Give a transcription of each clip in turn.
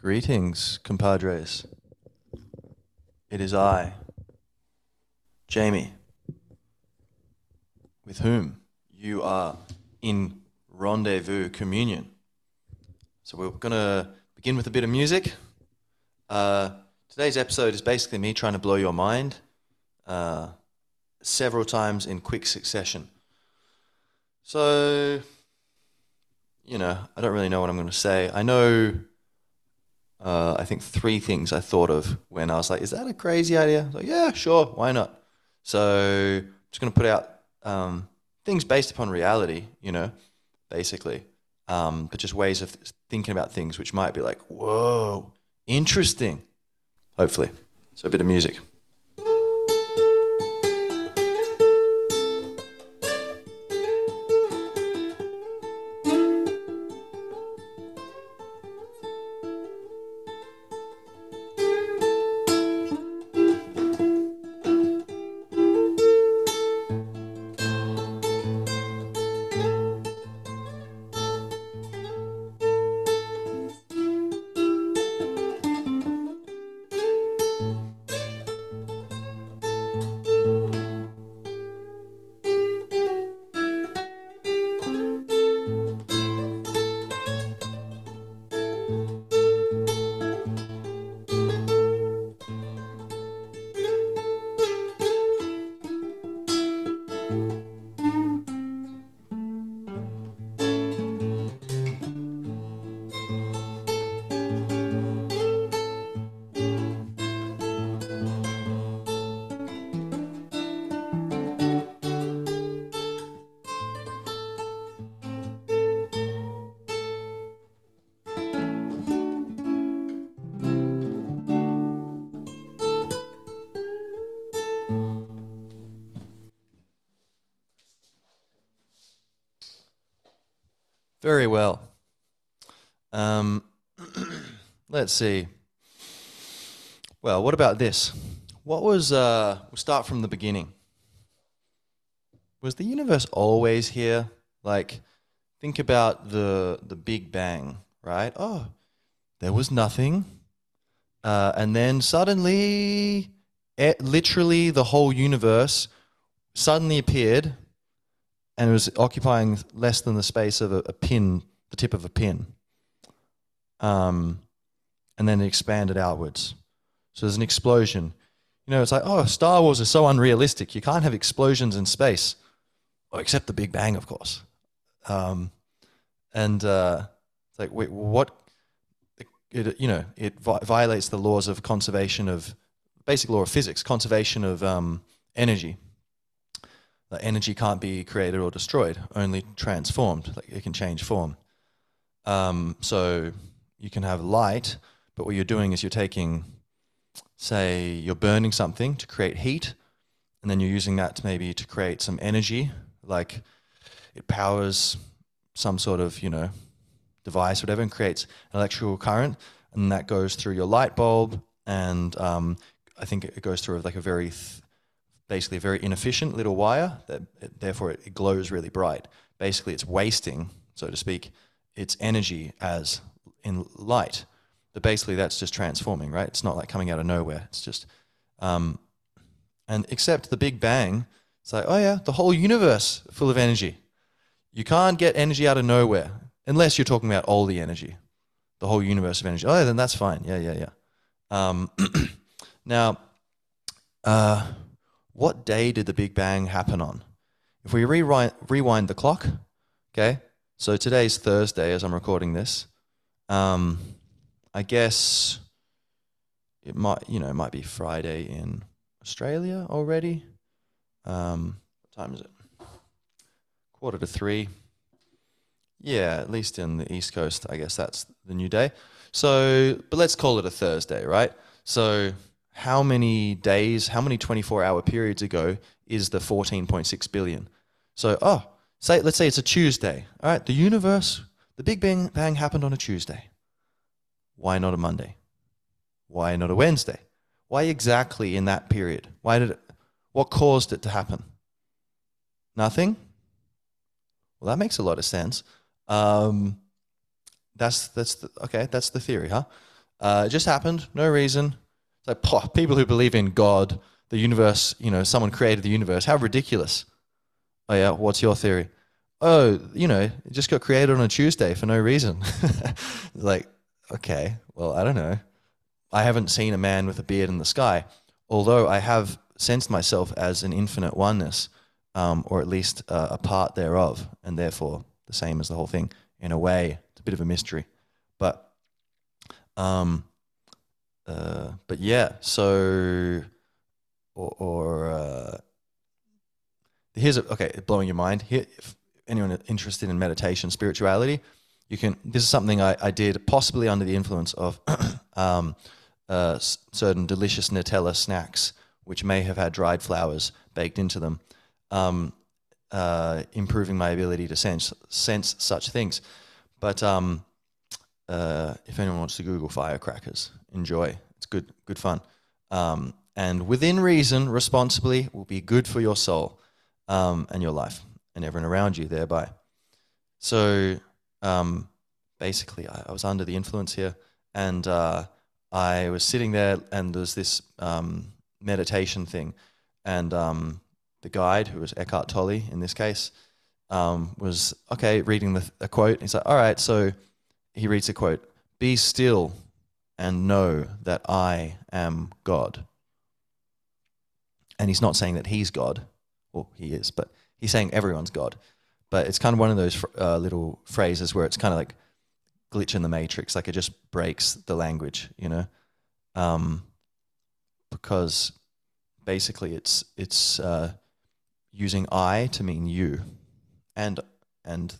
Greetings, compadres. It is I, Jamie, with whom you are in rendezvous communion. So we're going to begin with a bit of music. Uh, today's episode is basically me trying to blow your mind uh, several times in quick succession. So, you know, I don't really know what I'm going to say. I know uh, I think three things I thought of when I was like, is that a crazy idea? I was like, yeah, sure, why not? So I'm just going to put out um, things based upon reality, you know, basically, um, but just ways of thinking about things which might be like, whoa, interesting, hopefully. So a bit of music. Very well. Um, let's see. Well, what about this? What was, uh, we'll start from the beginning. Was the universe always here? Like, think about the, the Big Bang, right? Oh, there was nothing. Uh, and then suddenly, it, literally, the whole universe suddenly appeared and it was occupying less than the space of a, a pin, the tip of a pin. Um, and then it expanded outwards. So there's an explosion. You know, it's like, oh, Star Wars is so unrealistic. You can't have explosions in space, well, except the Big Bang, of course. Um, and uh, it's like, wait, what? It, you know, it vi- violates the laws of conservation of basic law of physics, conservation of um, energy that energy can't be created or destroyed, only transformed. Like it can change form. Um, so you can have light, but what you're doing is you're taking, say, you're burning something to create heat, and then you're using that to maybe to create some energy, like it powers some sort of you know device, whatever, and creates an electrical current, and that goes through your light bulb, and um, I think it goes through like a very th- basically a very inefficient little wire that therefore it, it glows really bright. Basically, it's wasting, so to speak, its energy as in light. But basically, that's just transforming, right? It's not like coming out of nowhere. It's just, um, and except the Big Bang, it's like, oh yeah, the whole universe full of energy. You can't get energy out of nowhere unless you're talking about all the energy, the whole universe of energy. Oh, yeah, then that's fine. Yeah, yeah, yeah. Um, now, uh, what day did the Big Bang happen on? If we rewind, rewind the clock, okay, so today's Thursday as I'm recording this. Um, I guess it might, you know, it might be Friday in Australia already. Um, what time is it? Quarter to three. Yeah, at least in the East Coast, I guess that's the new day. So, but let's call it a Thursday, right? So how many days, how many 24 hour periods ago is the 14.6 billion? So, oh, say, let's say it's a Tuesday. All right, the universe, the Big Bang, bang happened on a Tuesday. Why not a Monday? Why not a Wednesday? Why exactly in that period? Why did it, what caused it to happen? Nothing? Well, that makes a lot of sense. Um, that's, that's the, okay, that's the theory, huh? Uh, it just happened, no reason. Poh, people who believe in God, the universe, you know, someone created the universe. How ridiculous! Oh yeah, what's your theory? Oh, you know, it just got created on a Tuesday for no reason. like, okay, well, I don't know. I haven't seen a man with a beard in the sky, although I have sensed myself as an infinite oneness, um, or at least uh, a part thereof, and therefore the same as the whole thing. In a way, it's a bit of a mystery, but, um, uh, but yeah. So, or, or uh, here's a, okay, blowing your mind. Here, if anyone interested in meditation, spirituality, you can. This is something I, I did possibly under the influence of um, uh, certain delicious Nutella snacks, which may have had dried flowers baked into them, um, uh, improving my ability to sense sense such things. But um, uh, if anyone wants to Google firecrackers, enjoy. It's good, good fun. Um, and within reason, responsibly, will be good for your soul um, and your life and everyone around you thereby. So um, basically, I, I, was under the influence here, and uh, I was sitting there, and there's this um, meditation thing, and um, the guide, who was Eckhart Tolle in this case, um, was okay reading the, a quote. He's like, "All right," so he reads a quote: "Be still and know that I am God." And he's not saying that he's God, well, he is, but he's saying everyone's God. But it's kind of one of those uh, little phrases where it's kind of like glitch in the matrix, like it just breaks the language, you know, um, because basically it's it's uh, using I to mean you, and and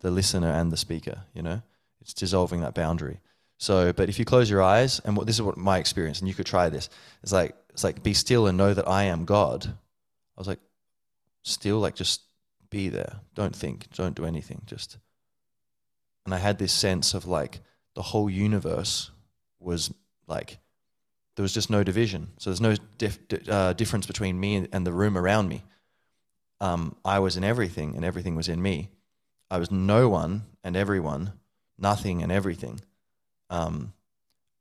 the listener and the speaker, you know, it's dissolving that boundary. So, but if you close your eyes, and what this is what my experience, and you could try this. It's like it's like be still and know that I am God. I was like, still, like just be there. Don't think. Don't do anything. Just. And I had this sense of like the whole universe was like there was just no division. So there's no dif- uh, difference between me and the room around me. Um, I was in everything, and everything was in me. I was no one and everyone, nothing and everything. Um,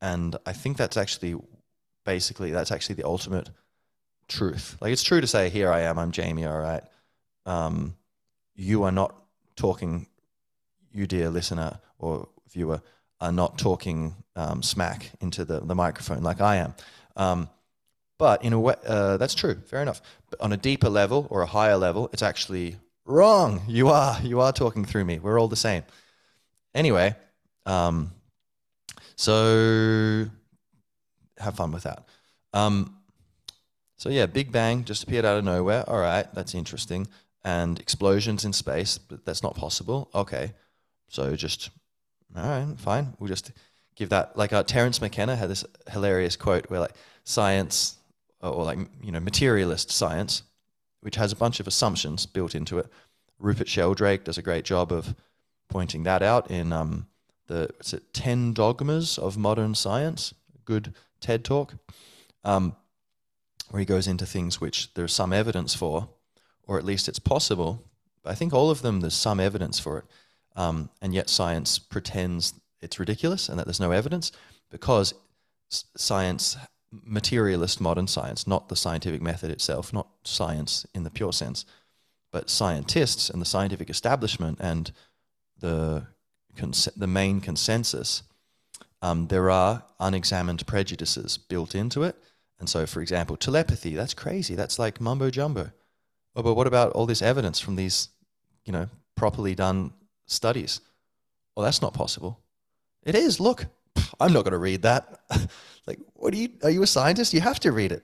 and I think that's actually, basically, that's actually the ultimate truth. Like it's true to say, "Here I am. I'm Jamie. All right." Um, you are not talking. You, dear listener or viewer, are not talking um, smack into the, the microphone like I am. Um, but in a way, uh, that's true. Fair enough. But on a deeper level or a higher level, it's actually wrong. You are you are talking through me. We're all the same. Anyway, um, so have fun with that. Um, so yeah, Big Bang just appeared out of nowhere. All right, that's interesting. And explosions in space, but that's not possible. Okay, so just all right, fine. We'll just give that. Like uh, Terence McKenna had this hilarious quote where like science or like you know materialist science, which has a bunch of assumptions built into it. Rupert Sheldrake does a great job of pointing that out in um, the it Ten Dogmas of Modern Science, good TED talk. Um, where he goes into things which there's some evidence for, or at least it's possible. I think all of them, there's some evidence for it. Um, and yet science pretends it's ridiculous and that there's no evidence because science, materialist modern science, not the scientific method itself, not science in the pure sense, but scientists and the scientific establishment and the, the main consensus, um, there are unexamined prejudices built into it and so, for example, telepathy, that's crazy. That's like mumbo jumbo. Oh, but what about all this evidence from these, you know, properly done studies? Well, that's not possible. It is. Look, I'm not going to read that. like, what are you? Are you a scientist? You have to read it.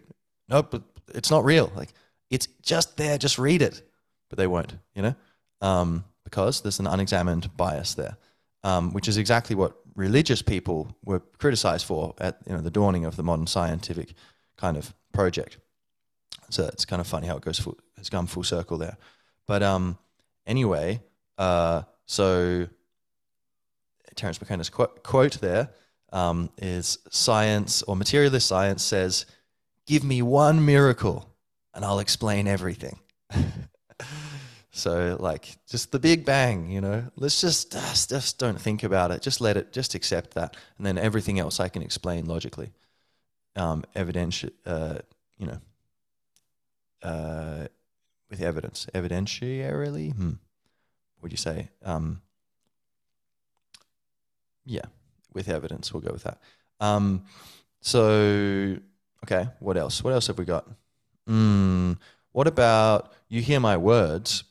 No, but it's not real. Like, it's just there. Just read it. But they won't. You know, um, because there's an unexamined bias there, um, which is exactly what religious people were criticized for at you know the dawning of the modern scientific kind of project. So it's kind of funny how it goes full, it's gone full circle there. But um, anyway, uh, so Terence McKenna's quote, quote there um, is science or materialist science says, "Give me one miracle, and I'll explain everything." So like just the Big Bang, you know. Let's just uh, just don't think about it. Just let it. Just accept that, and then everything else I can explain logically, um, evidence, uh, you know, uh, with evidence, evidentiarily. Hmm. What would you say? Um, yeah, with evidence, we'll go with that. Um, so okay, what else? What else have we got? Mm, what about you hear my words,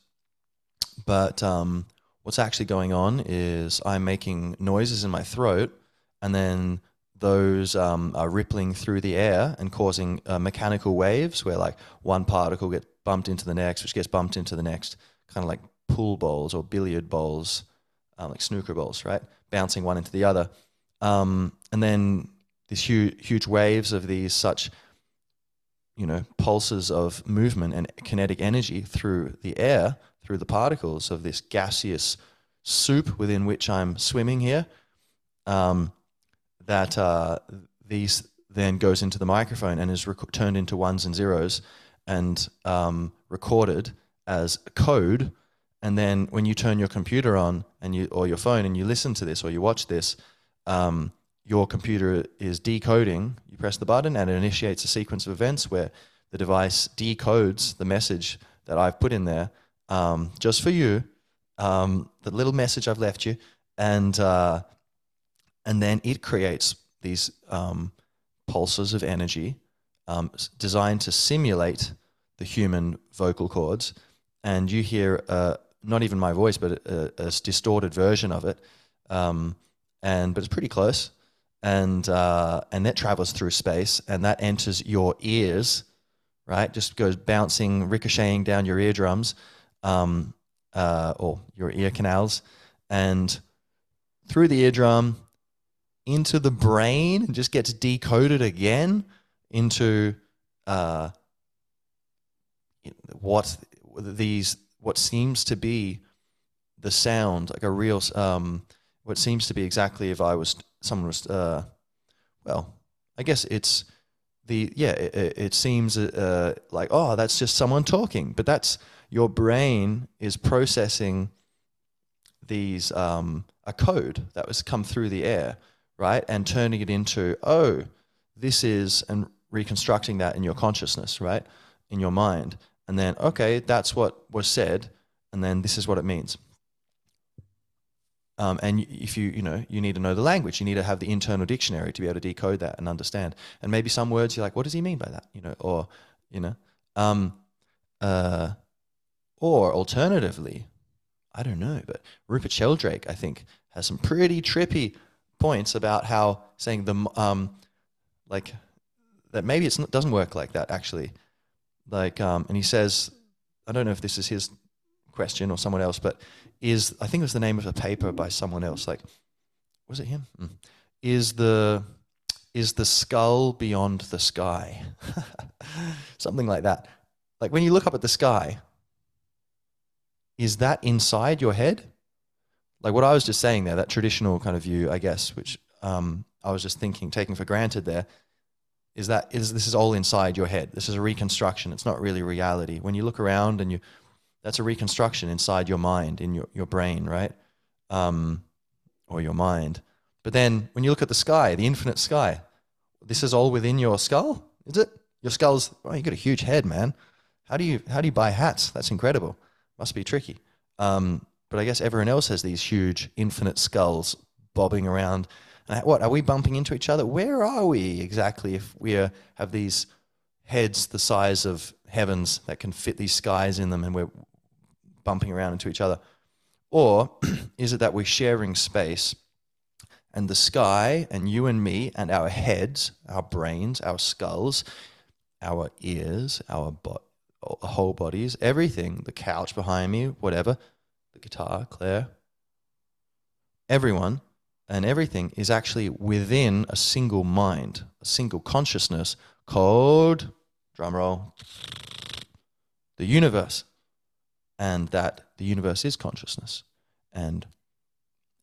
but um, what's actually going on is I'm making noises in my throat, and then those um, are rippling through the air and causing uh, mechanical waves where like one particle gets bumped into the next, which gets bumped into the next, kind of like pool balls or billiard balls, uh, like snooker balls, right? Bouncing one into the other. Um, and then these huge, huge waves of these such you know, pulses of movement and kinetic energy through the air, through the particles of this gaseous soup within which I'm swimming here. Um, that uh, these then goes into the microphone and is rec- turned into ones and zeros and um, recorded as code. And then when you turn your computer on and you or your phone and you listen to this or you watch this, um, your computer is decoding, you press the button and it initiates a sequence of events where the device decodes the message that I've put in there um, just for you, um, the little message I've left you, and uh, and then it creates these um, pulses of energy um, designed to simulate the human vocal cords, and you hear uh, not even my voice, but a, a distorted version of it, um, and but it's pretty close. And uh, and that travels through space and that enters your ears, right? Just goes bouncing, ricocheting down your eardrums, um, uh, or your ear canals, and through the eardrum into the brain, and just gets decoded again into uh, what these what seems to be the sound, like a real um, what seems to be exactly if I was someone was, uh, well, I guess it's the, yeah, it, it seems uh, like, oh, that's just someone talking. But that's your brain is processing these, um, a code that was come through the air, right? And turning it into, oh, this is, and reconstructing that in your consciousness, right? In your mind. And then, okay, that's what was said. And then this is what it means. Um, and if you, you know, you need to know the language, you need to have the internal dictionary to be able to decode that and understand. And maybe some words you're like, what does he mean by that? You know, or, you know, um, uh, or alternatively, I don't know, but Rupert Sheldrake, I think, has some pretty trippy points about how saying the, um, like, that maybe it doesn't work like that actually. Like, um, and he says, I don't know if this is his question or someone else, but is I think it was the name of a paper by someone else. Like, was it him? Mm. Is the is the skull beyond the sky? Something like that. Like when you look up at the sky, is that inside your head? Like what I was just saying there, that traditional kind of view, I guess, which um, I was just thinking, taking for granted there, is that is this is all inside your head. This is a reconstruction. It's not really reality. When you look around and you that's a reconstruction inside your mind, in your, your brain, right? Um, or your mind. But then when you look at the sky, the infinite sky, this is all within your skull, is it? Your skull's, oh, you got a huge head, man. How do you, how do you buy hats? That's incredible. Must be tricky. Um, but I guess everyone else has these huge infinite skulls bobbing around. What, are we bumping into each other? Where are we exactly if we are, have these heads the size of heavens that can fit these skies in them and we're bumping around into each other? Or is it that we're sharing space and the sky and you and me and our heads, our brains, our skulls, our ears, our bo- whole bodies, everything, the couch behind me, whatever, the guitar, Claire, everyone and everything is actually within a single mind, a single consciousness called, drumroll, the universe. And that the universe is consciousness. And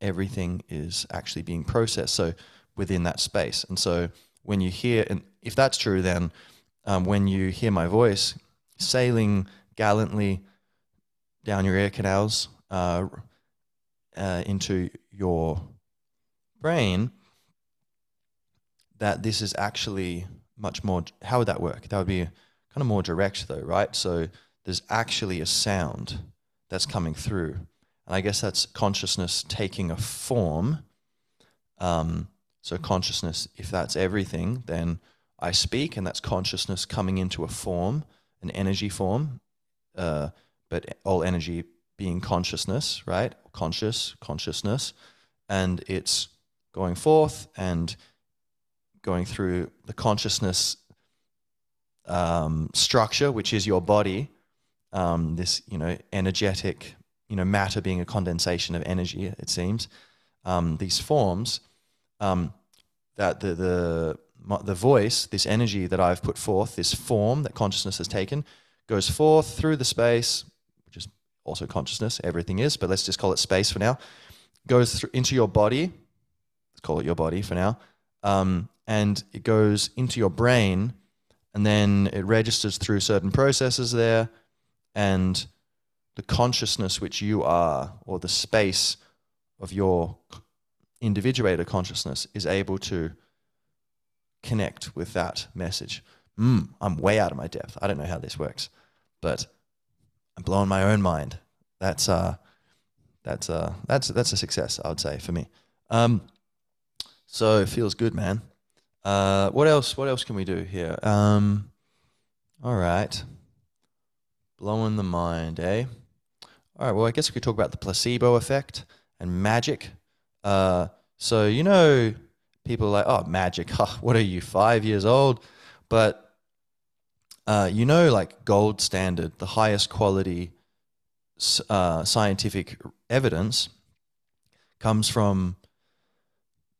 everything is actually being processed so within that space. And so when you hear and if that's true then um, when you hear my voice sailing gallantly down your ear canals uh, uh, into your brain, that this is actually much more. How would that work? That would be kind of more direct, though, right? So there's actually a sound that's coming through, and I guess that's consciousness taking a form. Um, so consciousness, if that's everything, then I speak, and that's consciousness coming into a form, an energy form, uh, but all energy being consciousness, right? Conscious, consciousness, and it's going forth and going through the consciousness um, structure, which is your body, um, this you know energetic, you know matter being a condensation of energy. It seems um, these forms um, that the the the voice, this energy that I've put forth, this form that consciousness has taken, goes forth through the space, which is also consciousness. Everything is, but let's just call it space for now. Goes into your body. Let's call it your body for now. Um, and it goes into your brain and then it registers through certain processes there and the consciousness which you are or the space of your individuator consciousness is able to connect with that message mm, i'm way out of my depth i don't know how this works but i'm blowing my own mind that's uh that's uh that's that's a success i would say for me um so it feels good man uh, what else? What else can we do here? Um, all right, blowing the mind, eh? All right. Well, I guess we could talk about the placebo effect and magic. Uh, so you know, people are like, oh, magic. Huh, what are you, five years old? But uh, you know, like gold standard, the highest quality uh, scientific evidence comes from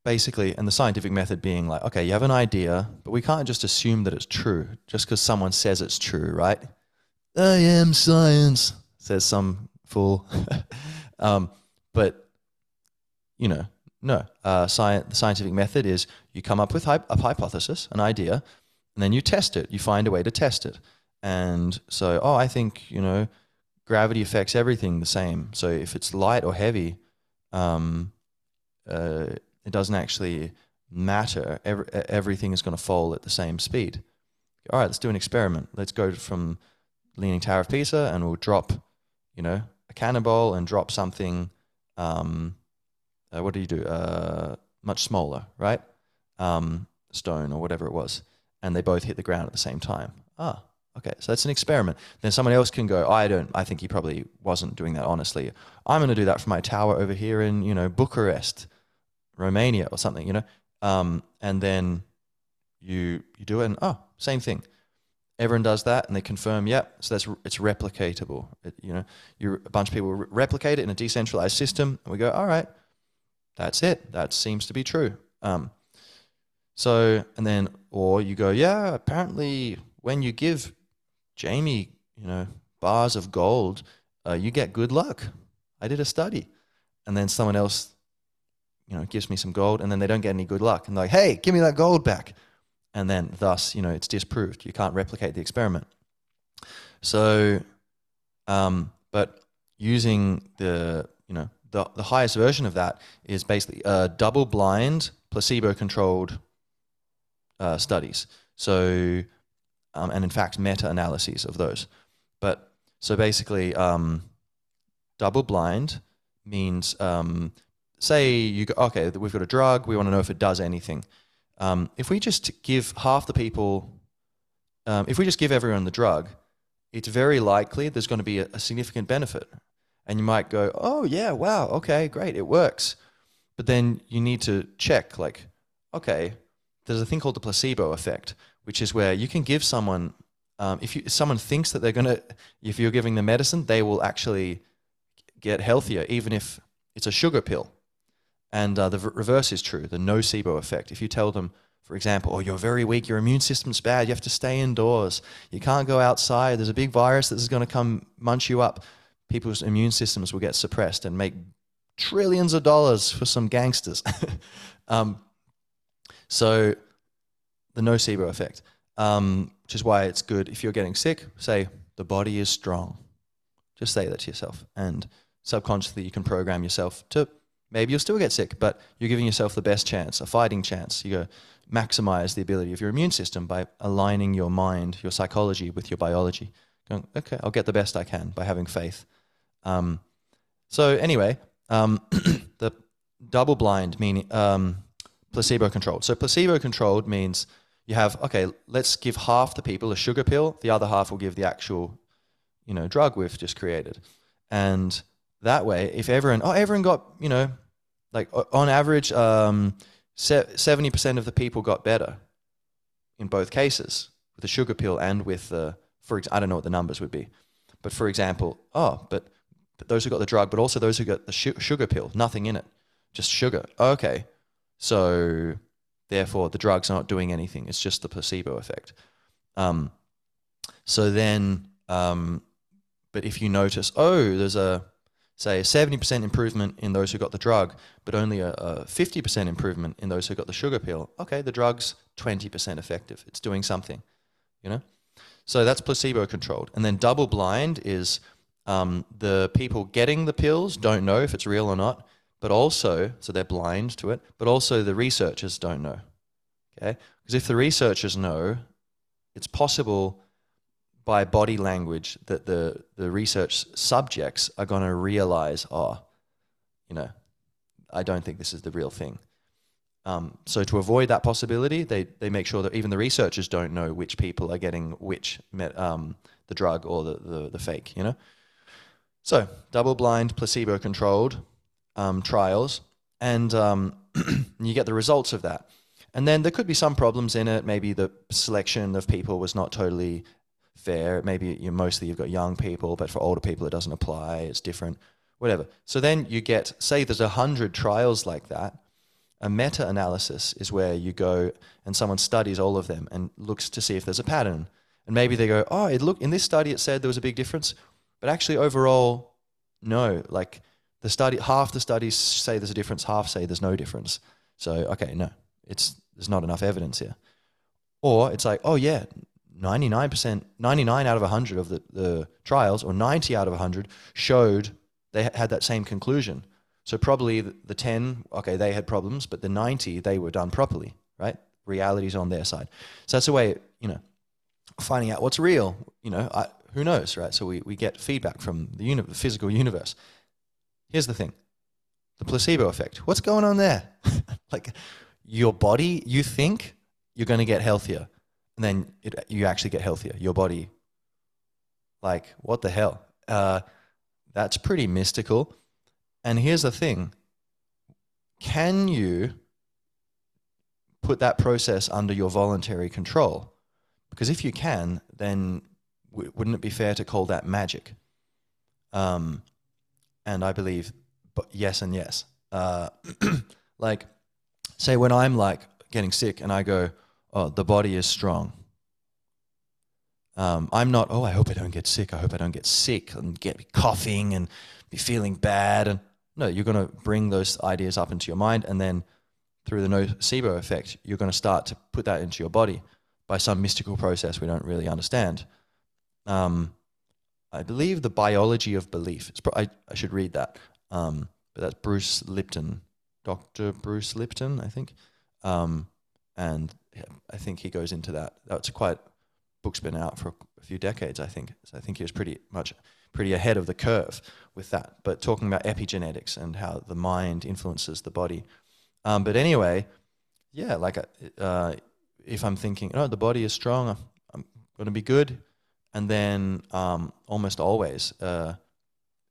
basically, and the scientific method being like, okay, you have an idea, but we can't just assume that it's true just because someone says it's true, right? I am science, says some fool. um, but, you know, no. Uh, sci- the scientific method is you come up with hy- a hypothesis, an idea, and then you test it. You find a way to test it. And so, oh, I think, you know, gravity affects everything the same. So if it's light or heavy, um, uh, it doesn't actually matter. Every, everything is going to fall at the same speed. All right, let's do an experiment. Let's go from Leaning Tower of Pisa and we'll drop, you know, a cannonball and drop something. Um, uh, what do you do? Uh, much smaller, right? Um, stone or whatever it was, and they both hit the ground at the same time. Ah, okay, so that's an experiment. Then someone else can go. I don't. I think he probably wasn't doing that honestly. I'm going to do that for my tower over here in you know Bucharest. Romania or something, you know, um, and then you you do it, and oh, same thing. Everyone does that, and they confirm, yep. So that's it's replicatable. It, you know, you a bunch of people replicate it in a decentralized system, and we go, all right, that's it. That seems to be true. Um, so, and then, or you go, yeah, apparently when you give Jamie, you know, bars of gold, uh, you get good luck. I did a study. And then someone else you know, gives me some gold, and then they don't get any good luck, and they're like, hey, give me that gold back, and then thus, you know, it's disproved. You can't replicate the experiment. So, um, but using the, you know, the, the highest version of that is basically a double-blind, placebo-controlled uh, studies. So, um, and in fact, meta-analyses of those. But so basically, um, double-blind means um, say you go, okay, we've got a drug, we want to know if it does anything. Um, if we just give half the people, um, if we just give everyone the drug, it's very likely there's going to be a, a, significant benefit. And you might go, oh, yeah, wow, okay, great, it works. But then you need to check, like, okay, there's a thing called the placebo effect, which is where you can give someone, um, if, you, if someone thinks that they're going to, if you're giving them medicine, they will actually get healthier, even if it's a sugar pill. And uh, the reverse is true, the nocebo effect. If you tell them, for example, oh, you're very weak, your immune system's bad, you have to stay indoors, you can't go outside, there's a big virus that's going to come munch you up, people's immune systems will get suppressed and make trillions of dollars for some gangsters. um, so, the nocebo effect, um, which is why it's good if you're getting sick, say, the body is strong. Just say that to yourself. And subconsciously, you can program yourself to maybe you'll still get sick, but you're giving yourself the best chance, a fighting chance. You go maximize the ability of your immune system by aligning your mind, your psychology with your biology. Going, okay, I'll get the best I can by having faith. Um, so, anyway, um, the double blind meaning um, placebo controlled. So, placebo controlled means you have, okay, let's give half the people a sugar pill, the other half will give the actual, you know, drug we've just created. And that way, if everyone, oh, everyone got, you know, like on average, um, 70% of the people got better in both cases with the sugar pill and with the, for I don't know what the numbers would be. But for example, oh, but those who got the drug, but also those who got the sugar pill, nothing in it, just sugar. Okay. So Therefore, the drug's are not doing anything. It's just the placebo effect. Um, so then, um, but if you notice, oh, there's a say a 70% improvement in those who got the drug, but only a, a 50% improvement in those who got the sugar pill. Okay, the drug's 20% effective. It's doing something, you know. So that's placebo controlled. And then double blind is um, the people getting the pills don't know if it's real or not, but also, so they're blind to it, but also the researchers don't know. Okay? Because if the researchers know, it's possible by body language that the, the research subjects are going to realize, oh, you know, I don't think this is the real thing. Um, so to avoid that possibility, they, they make sure that even the researchers don't know which people are getting which um, the drug or the, the, the fake, you know? So double-blind, placebo-controlled um, trials, and um, you get the results of that. And then there could be some problems in it. Maybe the selection of people was not totally fair. Maybe you mostly you've got young people, but for older people it doesn't apply. It's different, whatever. So then you get, say, there's a hundred trials like that. A meta-analysis is where you go and someone studies all of them and looks to see if there's a pattern. And maybe they go, oh, it look in this study it said there was a big difference, but actually overall, no. Like the study, half the studies say there's a difference, half say there's no difference. So, okay, no, it's, there's not enough evidence here. Or it's like, oh yeah, 99%, 99 out of 100 of the, the trials, or 90 out of 100 showed they had that same conclusion. So probably the, the 10, okay, they had problems, but the 90, they were done properly, right? Reality's on their side. So that's a way, you know, finding out what's real, you know, I, who knows, right? So we, we get feedback from the, uni- physical universe. Here's the thing the placebo effect. What's going on there? like your body, you think you're going to get healthier, and then it, you actually get healthier. Your body, like, what the hell? Uh, that's pretty mystical. And here's the thing can you put that process under your voluntary control? Because if you can, then w- wouldn't it be fair to call that magic? Um, and I believe but yes and yes. Uh, like, say when I'm like getting sick and I go, oh, the body is strong. Um, I'm not, oh, I hope I don't get sick. I hope I don't get sick and get coughing and be feeling bad. And no, you're going to bring those ideas up into your mind. And then through the nocebo effect, you're going to start to put that into your body by some mystical process we don't really understand. Um, I believe the biology of belief. Pro- I, I should read that. Um, but that's Bruce Lipton, Dr. Bruce Lipton, I think. Um, and I think he goes into that. That's quite book's been out for a few decades, I think. So I think he was pretty much pretty ahead of the curve with that. But talking about epigenetics and how the mind influences the body. Um, but anyway, yeah, like uh if I'm thinking, oh, the body is strong, I'm going to be good, and then um, almost always uh,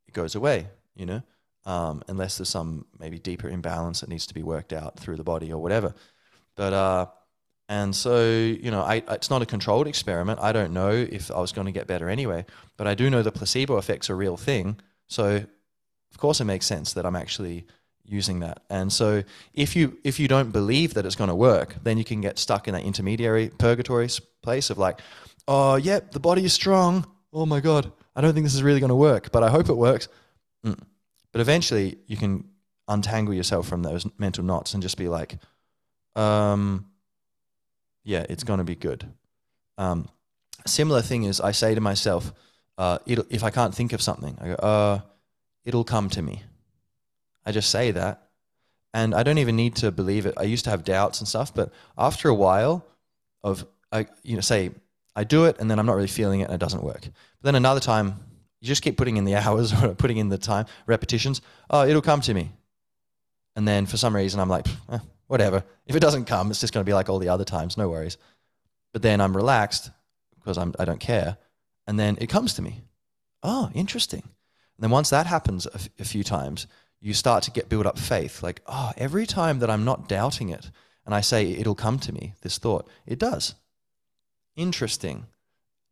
it goes away, you know um, unless there's some maybe deeper imbalance that needs to be worked out through the body or whatever. But uh, and so you know, I, it's not a controlled experiment. I don't know if I was going to get better anyway, but I do know the placebo effect's a real thing. So of course, it makes sense that I'm actually using that. And so if you if you don't believe that it's going to work, then you can get stuck in that intermediary purgatory place of like, oh, yep, the body is strong. Oh my god, I don't think this is really going to work, but I hope it works. Mm. But eventually, you can untangle yourself from those mental knots and just be like, um, yeah, it's going to be good. Um, similar thing is, I say to myself, uh, if I can't think of something, I go, uh, it'll come to me. I just say that. And I don't even need to believe it. I used to have doubts and stuff, but after a while of, I, you know, say I do it and then I'm not really feeling it and it doesn't work. But then another time, you just keep putting in the hours or putting in the time, repetitions. Oh, it'll come to me. And then for some reason, I'm like, eh, whatever. If it doesn't come, it's just going to be like all the other times. No worries. But then I'm relaxed because I'm, I don't care. And then it comes to me. Oh, interesting. And then once that happens a, f- a few times, you start to get build up faith. Like, oh, every time that I'm not doubting it and I say it'll come to me, this thought, it does. Interesting.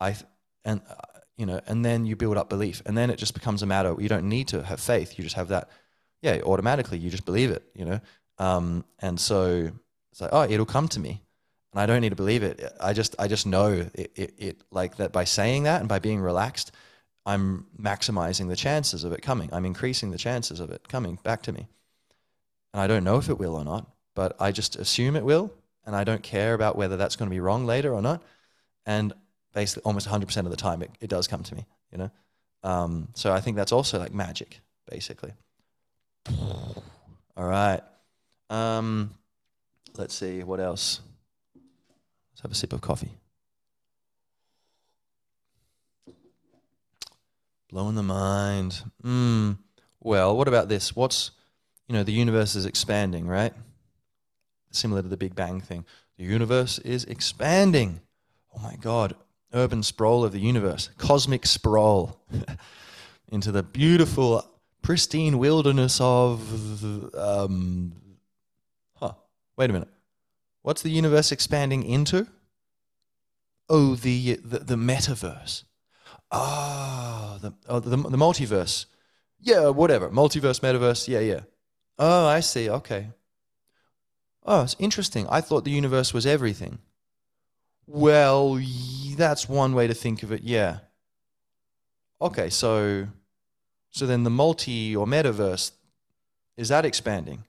I and uh, you know, and then you build up belief, and then it just becomes a matter. You don't need to have faith. You just have that. Yeah, automatically you just believe it. You know, um, and so it's like, oh, it'll come to me, and I don't need to believe it. I just, I just know it, it, it like that by saying that and by being relaxed, I'm maximizing the chances of it coming. I'm increasing the chances of it coming back to me. And I don't know if it will or not, but I just assume it will. And I don't care about whether that's going to be wrong later or not. And basically, almost 100% of the time, it, it does come to me, you know? Um, so I think that's also like magic, basically. All right. Um, let's see, what else? Let's have a sip of coffee. Blowing the mind. Mm. Well, what about this? What's, you know, the universe is expanding, right? Similar to the Big Bang thing. The universe is expanding. Oh my God. Urban sprawl of the universe, cosmic sprawl into the beautiful, pristine wilderness of. Um, huh. Wait a minute. What's the universe expanding into? Oh, the, the, the metaverse. Ah, the, oh, the, the multiverse. Yeah, whatever. Multiverse, metaverse. Yeah, yeah. Oh, I see. Okay. Oh, it's interesting. I thought the universe was everything. Well, that's one way to think of it. Yeah. Okay, so so then the multi or metaverse is that expanding?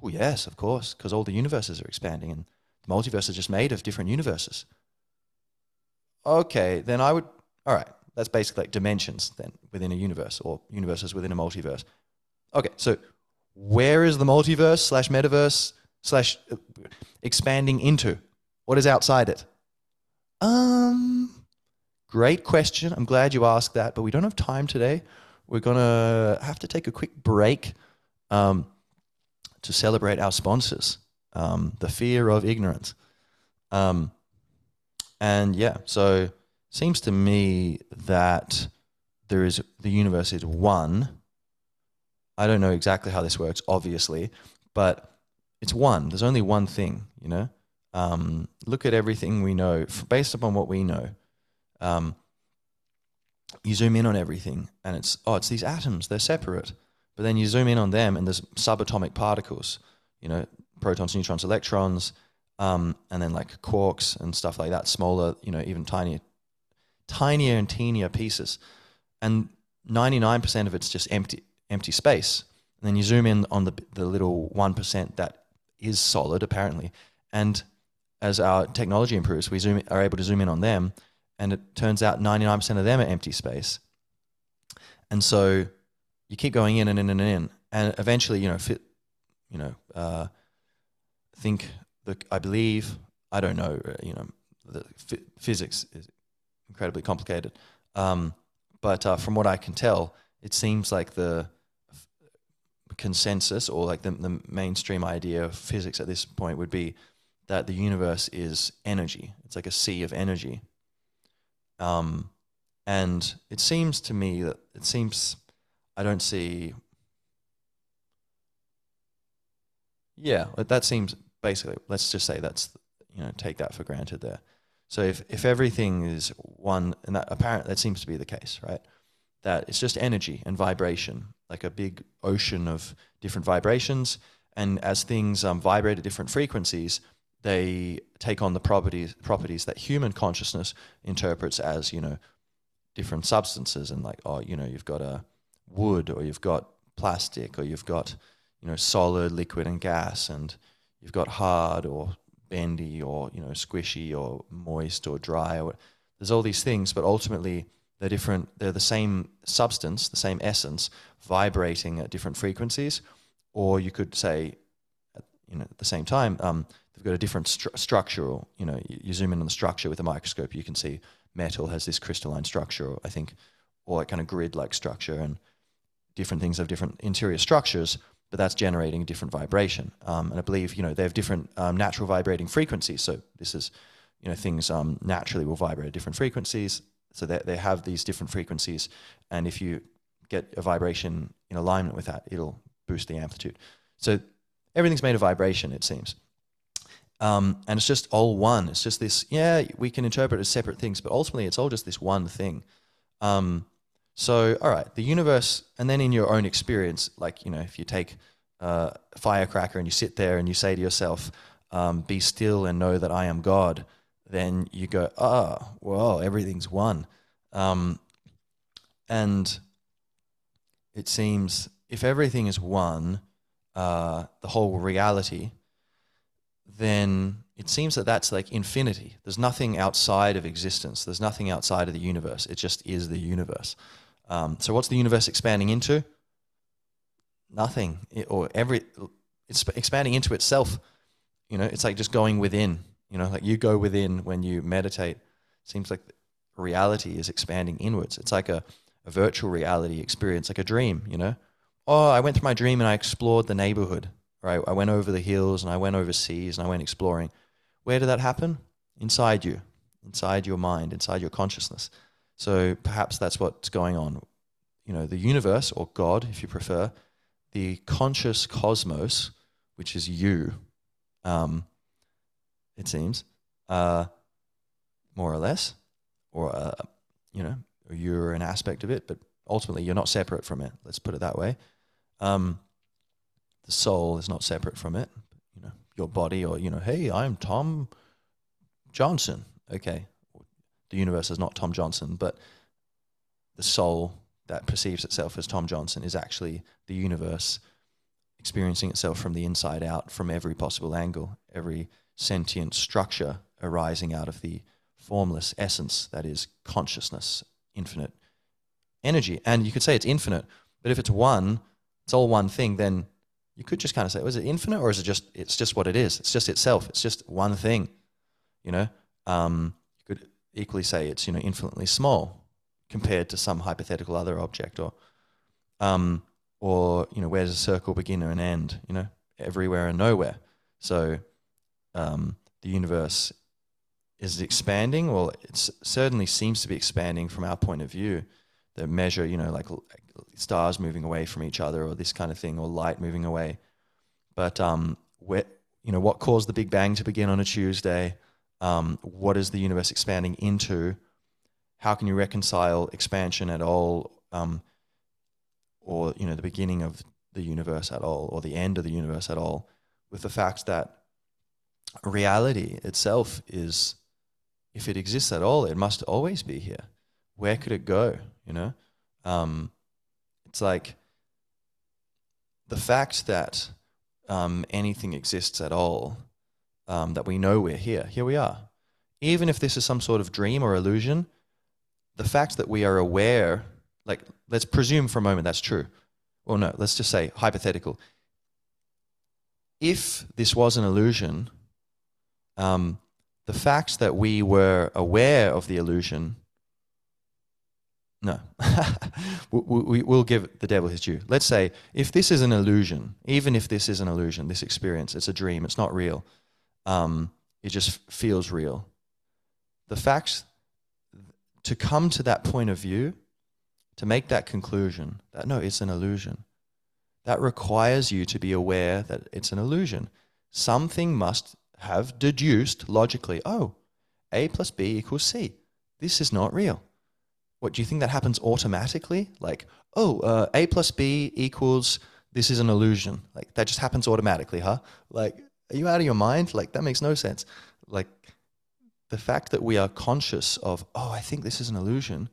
Well, yes, of course, because all the universes are expanding, and the multiverse is just made of different universes. Okay, then I would all right, that's basically like dimensions then within a universe or universes within a multiverse. Okay, so where is the multiverse slash metaverse slash uh, expanding into? What is outside it? Um, great question. I'm glad you asked that, but we don't have time today. We're gonna have to take a quick break um, to celebrate our sponsors, um, the fear of ignorance. Um, and yeah, so seems to me that there is the universe is one. I don't know exactly how this works, obviously, but it's one. There's only one thing, you know. Um, look at everything we know based upon what we know. Um, you zoom in on everything, and it's oh, it's these atoms. They're separate, but then you zoom in on them, and there's subatomic particles. You know, protons, neutrons, electrons, um, and then like quarks and stuff like that. Smaller, you know, even tinier tinier and teenier pieces. And 99% of it's just empty, empty space. And then you zoom in on the, the little 1% that is solid, apparently. And as our technology improves, we zoom, are able to zoom in on them. And it turns out 99% of them are empty space. And so you keep going in and in and in. And eventually, you know, fit, you know, uh, think the, I believe, I don't know, uh, you know, the physics is incredibly complicated. Um, but uh, from what I can tell, it seems like the consensus or like the, the mainstream idea of physics at this point would be that the universe is energy. It's like a sea of energy. Um, and it seems to me that it seems I don't see. Yeah, that seems basically. Let's just say that's you know take that for granted there. So if, if everything is one, and that apparently that seems to be the case, right? That it's just energy and vibration, like a big ocean of different vibrations. And as things um, vibrate at different frequencies, they take on the properties properties that human consciousness interprets as, you know, different substances. And like, oh, you know, you've got a wood, or you've got plastic, or you've got, you know, solid, liquid, and gas, and you've got hard or bendy or you know squishy or moist or dry or there's all these things but ultimately They're different. They're the same substance, the same essence, vibrating at different frequencies. Or you could say, you know, at the same time, um, they've got a different stru- structure. You know, you, you zoom in on the structure with a microscope, you can see metal has this crystalline structure. I think, or a kind of grid-like structure, and different things have different interior structures but that's generating a different vibration. Um, and I believe you know they have different um, natural vibrating frequencies. So this is you know things um, naturally will vibrate at different frequencies. So they they have these different frequencies, and if you get a vibration in alignment with that, it'll boost the amplitude. So everything's made of vibration, it seems. Um, and it's just all one. It's just this. Yeah, we can interpret as separate things, but ultimately, it's all just this one thing. Um, so, all right, the universe, and then in your own experience, like, you know, if you take a firecracker and you sit there and you say to yourself, um, be still and know that I am God, then you go, ah, oh, well, everything's one. Um, and it seems if everything is one, uh, the whole reality, then it seems that that's like infinity. There's nothing outside of existence. There's nothing outside of the universe. It just is the universe. Um, so what's the universe expanding into? Nothing, it, or every it's expanding into itself. You know, it's like just going within. You know, like you go within when you meditate. Seems like reality is expanding inwards. It's like a, a virtual reality experience, like a dream. You know, oh, I went through my dream and I explored the neighborhood. Right, I went over the hills and I went overseas and I went exploring. Where did that happen? Inside you, inside your mind, inside your consciousness. So perhaps that's what's going on. You know, the universe, or God, if you prefer, the conscious cosmos, which is you, um, it seems, uh, more or less, or, uh, you know, you're an aspect of it, but ultimately you're not separate from it. Let's put it that way. Um, the soul is not separate from it. You know, your body, or you know, hey, I'm Tom Johnson. Okay, the universe is not Tom Johnson, but the soul that perceives itself as Tom Johnson is actually the universe experiencing itself from the inside out, from every possible angle, every sentient structure arising out of the formless essence that is consciousness, infinite energy. And you could say it's infinite, but if it's one, it's all one thing, then you could just kind of say, was it infinite or is it just, it's just what it is? It's just itself. It's just one thing, you know? Um, you could equally say it's you know infinitely small compared to some hypothetical other object or um, or you know where does a circle begin and end you know everywhere and nowhere so um, the universe is expanding well it certainly seems to be expanding from our point of view the measure you know like stars moving away from each other or this kind of thing or light moving away but um, where, you know what caused the big bang to begin on a tuesday um, what is the universe expanding into? How can you reconcile expansion at all, um, or you know the beginning of the universe at all, or the end of the universe at all, with the fact that reality itself is, if it exists at all, it must always be here. Where could it go? You know, um, it's like the fact that um, anything exists at all um, that we know we're here. Here we are. Even if this is some sort of dream or illusion, the fact that we are aware, like, let's presume for a moment that's true. Well, no, let's just say hypothetical. If this was an illusion, um, the fact that we were aware of the illusion, no, we, will give the devil his due. Let's say if this is an illusion, even if this is an illusion, this experience, it's a dream, it's not real um, it just feels real. The fact to come to that point of view, to make that conclusion that no, it's an illusion, that requires you to be aware that it's an illusion. Something must have deduced logically, oh, A plus B equals C. This is not real. What do you think that happens automatically? Like, oh, uh, A plus B equals this is an illusion. Like that just happens automatically, huh? Like are you out of your mind? Like, that makes no sense. Like, the fact that we are conscious of, oh, I think this is an illusion,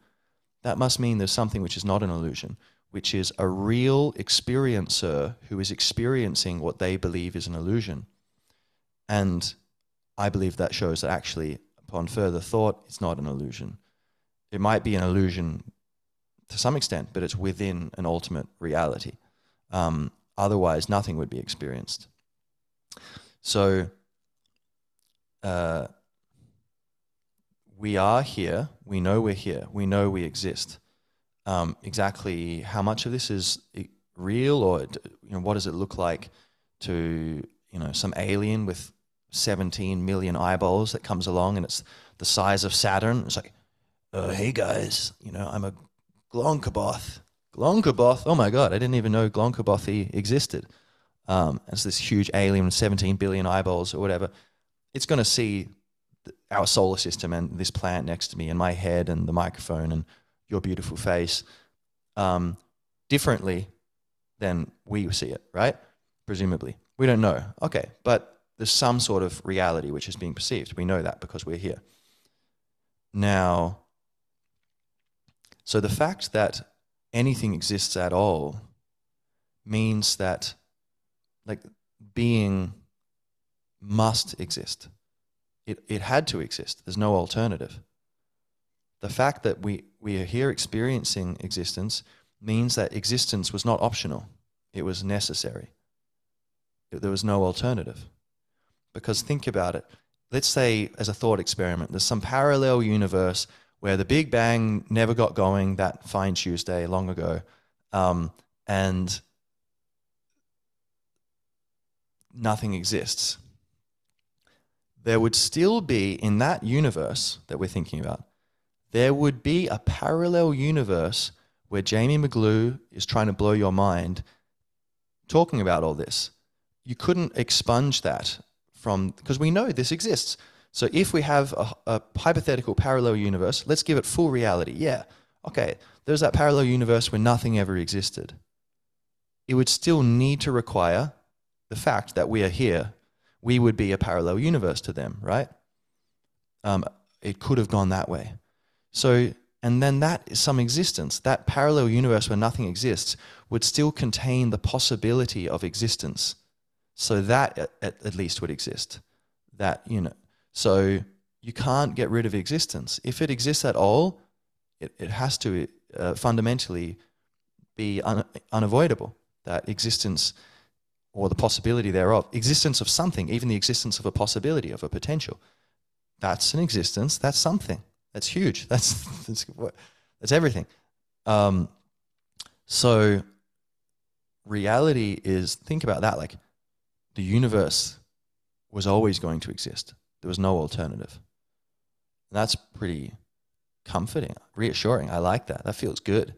that must mean there's something which is not an illusion, which is a real experiencer who is experiencing what they believe is an illusion. And I believe that shows that actually, upon further thought, it's not an illusion. It might be an illusion to some extent, but it's within an ultimate reality. Um, otherwise, nothing would be experienced. So, uh, we are here. We know we're here. We know we exist. Um, exactly how much of this is real, or you know, what does it look like to you know some alien with 17 million eyeballs that comes along and it's the size of Saturn? It's like, uh, hey guys, you know, I'm a Glonkaboth. Glonkaboth. Oh my god, I didn't even know Glonkaboth existed. Um, it's this huge alien with 17 billion eyeballs or whatever. It's going to see our solar system and this plant next to me and my head and the microphone and your beautiful face um, differently than we see it, right? Presumably. We don't know. Okay, but there's some sort of reality which is being perceived. We know that because we're here. Now, so the fact that anything exists at all means that like being must exist. It, it had to exist. There's no alternative. The fact that we, we are here experiencing existence means that existence was not optional, it was necessary. There was no alternative. Because think about it. Let's say, as a thought experiment, there's some parallel universe where the Big Bang never got going that fine Tuesday long ago. Um, and nothing exists. There would still be, in that universe that we're thinking about, there would be a parallel universe where Jamie McGlue is trying to blow your mind talking about all this. You couldn't expunge that from, because we know this exists. So if we have a, a, hypothetical parallel universe, let's give it full reality. Yeah, okay, there's that parallel universe where nothing ever existed. It would still need to require the fact that we are here. We would be a parallel universe to them, right? Um, it could have gone that way. So, and then that is some existence. That parallel universe where nothing exists would still contain the possibility of existence. So that at, at least would exist. That, you know, so you can't get rid of existence. If it exists at all, it, it has to uh, fundamentally be un, unavoidable. That existence or the possibility thereof, existence of something, even the existence of a possibility, of a potential, that's an existence. That's something. That's huge. That's that's, that's everything. Um, so reality is think about that. Like the universe was always going to exist. There was no alternative. And that's pretty comforting, reassuring. I like that. That feels good.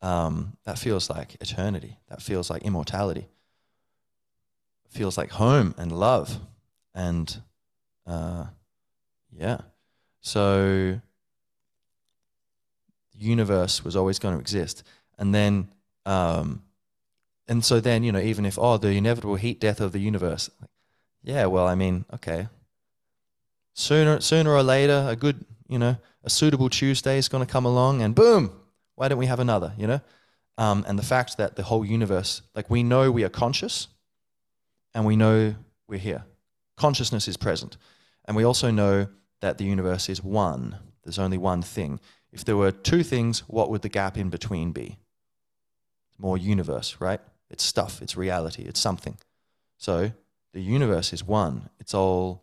Um, that feels like eternity. That feels like immortality. It feels like home and love. And uh, yeah. So the universe was always going to exist. And then, um, and so then, you know, even if, oh, the inevitable heat death of the universe, yeah, well, I mean, okay, sooner sooner or later, a good you know a suitable Tuesday is going to come along, and boom, why don't we have another? You know, um, and the fact that the whole universe, like we know we are conscious, and we know we're here. Consciousness is present, and we also know that the universe is one. There's only one thing. If there were two things, what would the gap in between be? More universe, right? It's stuff, it's reality, it's something. So the universe is one. It's all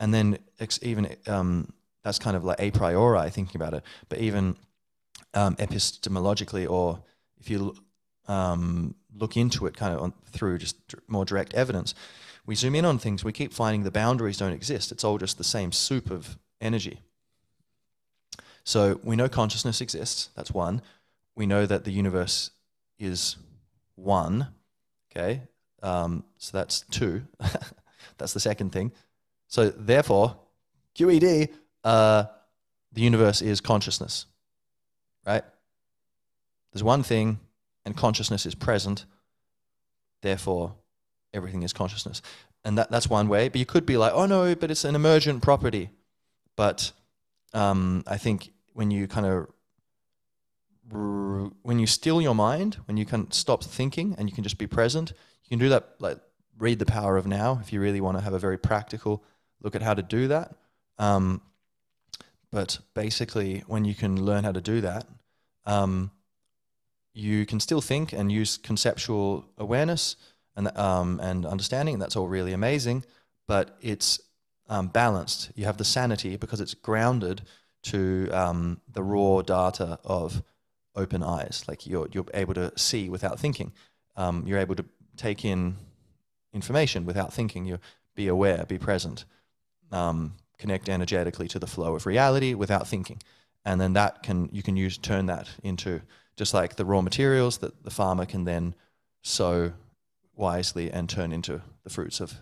and then even um, that's kind of like a priori thinking about it, but even um, epistemologically, or if you um, look into it kind of on, through just more direct evidence, we zoom in on things, we keep finding the boundaries don't exist. It's all just the same soup of energy. So we know consciousness exists. That's one. We know that the universe is one. Okay. Um, so that's two. that's the second thing. So therefore, QED, uh, the universe is consciousness, right? There's one thing, and consciousness is present. Therefore, everything is consciousness, and that that's one way. But you could be like, oh no, but it's an emergent property. But um, I think when you kind of when you still your mind, when you can stop thinking and you can just be present, you can do that. Like read the power of now if you really want to have a very practical look at how to do that. Um, but basically, when you can learn how to do that, um, you can still think and use conceptual awareness and um, and understanding. And That's all really amazing, but it's um, balanced. You have the sanity because it's grounded to um, the raw data of open eyes. Like you're you're able to see without thinking. Um, you're able to take in information without thinking. You be aware, be present, um, connect energetically to the flow of reality without thinking, and then that can you can use turn that into just like the raw materials that the farmer can then sow wisely and turn into the fruits of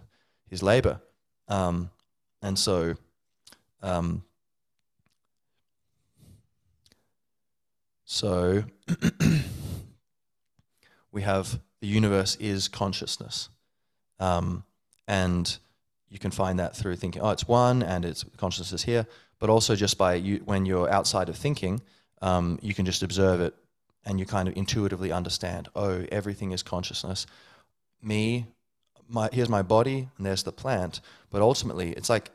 his labor. Um, and so, um, so we have the universe is consciousness. Um, and you can find that through thinking, oh, it's one and it's consciousness here, but also just by you, when you're outside of thinking, um, you can just observe it and you kind of intuitively understand, oh, everything is consciousness. Me, my, here's my body, and there's the plant. But ultimately, it's like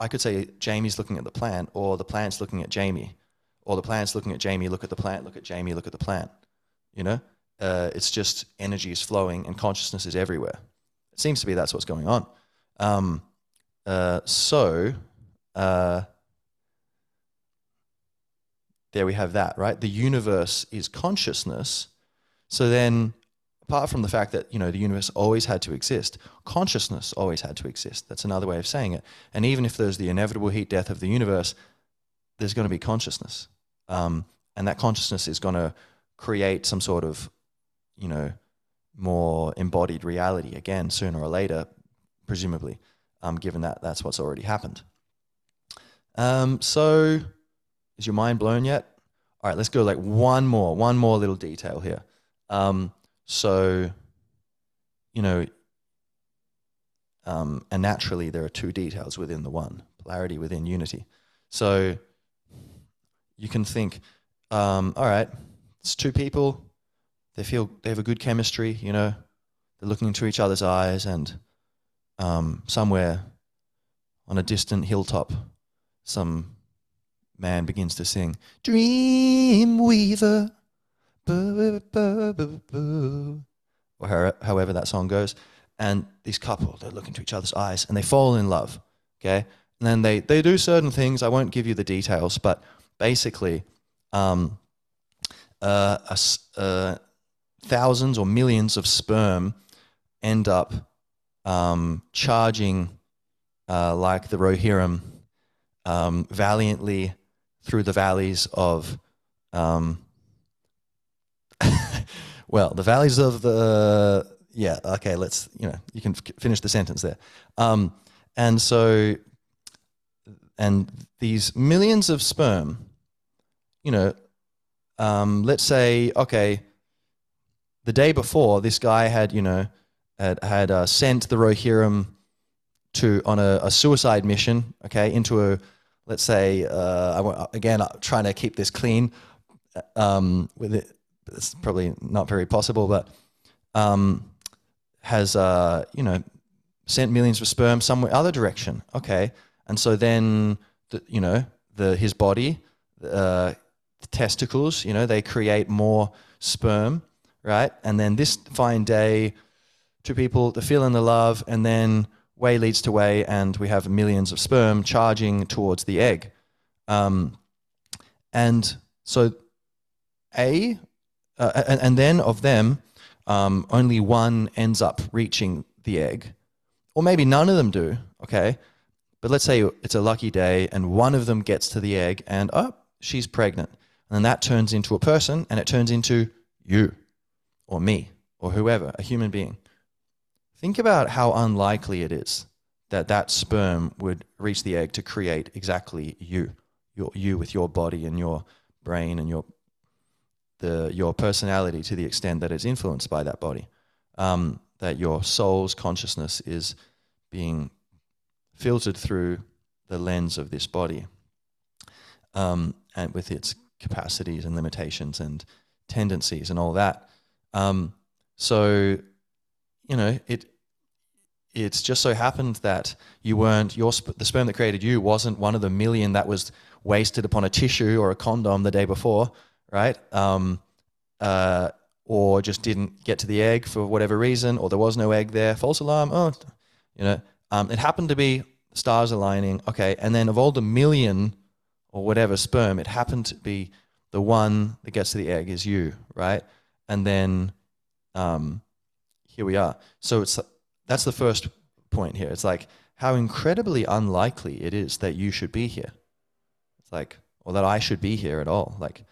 I could say Jamie's looking at the plant, or the plant's looking at Jamie, or the plant's looking at Jamie, look at the plant, look at Jamie, look at the plant. You know, uh, it's just energy is flowing and consciousness is everywhere. It seems to be that's what's going on. Um, uh, so, uh, there we have that, right? The universe is consciousness. So then, apart from the fact that, you know, the universe always had to exist, consciousness always had to exist. That's another way of saying it. And even if there's the inevitable heat death of the universe, there's going to be consciousness. Um, and that consciousness is going to create some sort of, you know, more embodied reality again, sooner or later, presumably, um, given that that's what's already happened. Um, so, is your mind blown yet? All right, let's go like one more, one more little detail here. Um, so, you know, um, and naturally there are two details within the one, polarity within unity. So you can think, um, all right, it's two people. They feel they have a good chemistry. You know, they're looking into each other's eyes, and um, somewhere on a distant hilltop, some man begins to sing, Dream Weaver, or however that song goes. And these couple, they look into each other's eyes and they fall in love. Okay. And then they, they do certain things. I won't give you the details, but basically, um, uh, uh, thousands or millions of sperm end up um, charging uh, like the Rohirrim um, valiantly through the valleys of, um, well, the valleys of the, yeah, okay, let's, you know, you can finish the sentence there. Um, and so, and these millions of sperm, you know, um, let's say, okay, the day before, this guy had, you know, had, had uh, sent the Rohirrim to on a, a, suicide mission, okay, into a let's say, uh, I, again, I'm trying to keep this clean um, with it. It's probably not very possible, but um, has, uh, you know, sent millions of sperm somewhere other direction. Okay. And so then, the, you know, the, his body, uh, the testicles, you know, they create more sperm, right? And then this fine day, two people, the feeling the love, and then way leads to way, and we have millions of sperm charging towards the egg. Um, and so, A, uh, and, and, then of them, um, only one ends up reaching the egg, or maybe none of them do, okay? But let's say it's a lucky day and one of them gets to the egg and, oh, she's pregnant. And then that turns into a person and it turns into you or me or whoever, a human being. Think about how unlikely it is that that sperm would reach the egg to create exactly you, your, you with your body and your brain and your the your personality to the extent that it's influenced by that body. Um, that your soul's consciousness is being filtered through the lens of this body, um, and with its capacities and limitations and tendencies and all that. Um, so, you know, it it's just so happened that you weren't your sp- the sperm that created you wasn't one of the million that was wasted upon a tissue or a condom the day before, right? Um, uh, or just didn't get to the egg for whatever reason, or there was no egg there. False alarm. Oh, you know, um, it happened to be stars aligning. Okay, and then of all the million or whatever sperm, it happened to be the one that gets to the egg is you, right? And then um, here we are. So it's that's the first point here. It's like how incredibly unlikely it is that you should be here. It's like, or that I should be here at all. Like,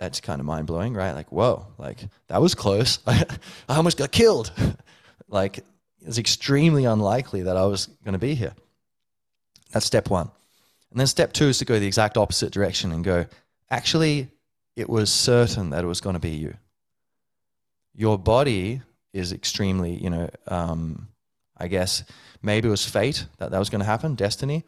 that's kind of mind blowing, right? Like, whoa, like that was close. I, almost got killed. like, it's extremely unlikely that I was going to be here. That's step one. And then step two is to go the exact opposite direction and go, actually, it was certain that it was going to be you. Your body is extremely, you know, um, I guess maybe it was fate that that was going to happen, destiny.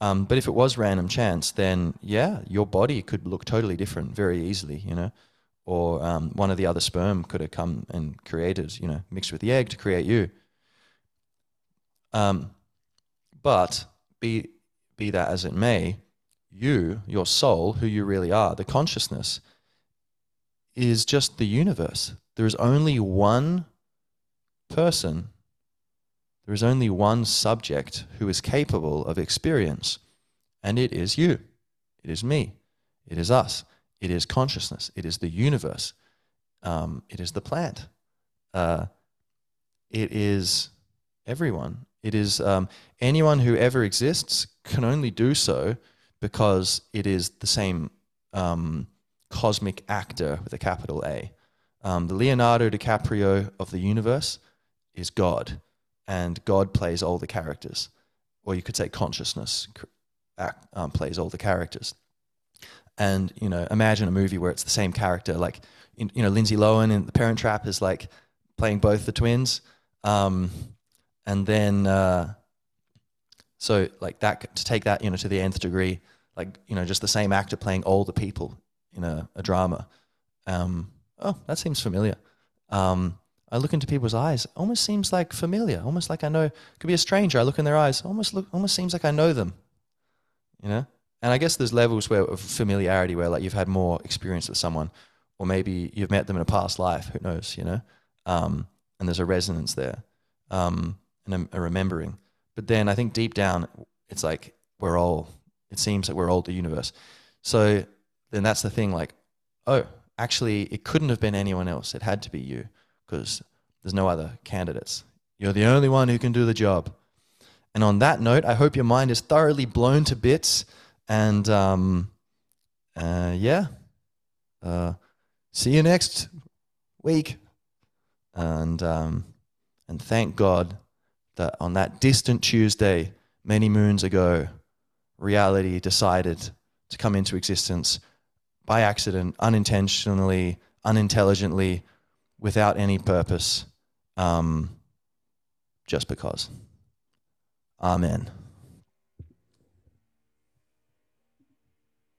Um, but if it was random chance, then yeah, your body could look totally different very easily, you know, or um, one of the other sperm could have come and created, you know, mixed with the egg to create you. Um, but be be that as it may, you, your soul, who you really are, the consciousness, is just the universe. There is only one person, there is only one subject who is capable of experience, and it is you. It is me. It is us. It is consciousness. It is the universe. Um, it is the plant. Uh, it is everyone. It is um, anyone who ever exists can only do so because it is the same um, cosmic actor with a capital A. Um, the Leonardo DiCaprio of the universe is God, and God plays all the characters. Or you could say consciousness act, um, plays all the characters. And you know, imagine a movie where it's the same character, like you know, Lindsay Lohan in The Parent Trap is like playing both the twins, um, and then uh, so like that to take that you know to the nth degree, like you know, just the same actor playing all the people in a, a drama. Um, oh, that seems familiar. Um, I look into people's eyes, almost seems like familiar, almost like I know. Could be a stranger. I look in their eyes, almost look, almost seems like I know them. You know, and I guess there's levels where of familiarity where like you've had more experience with someone, or maybe you've met them in a past life. Who knows? You know, um, and there's a resonance there, um, and a, a remembering. But then I think deep down, it's like we're all. It seems like we're all the universe. So then that's the thing. Like, oh, actually, it couldn't have been anyone else. It had to be you because there's no other candidates. You're the only one who can do the job. And on that note, I hope your mind is thoroughly blown to bits. And um, uh, yeah, uh, see you next week. And um, and thank God that on that distant Tuesday, many moons ago, reality decided to come into existence by accident, unintentionally, unintelligently without any purpose, um, just because. Amen.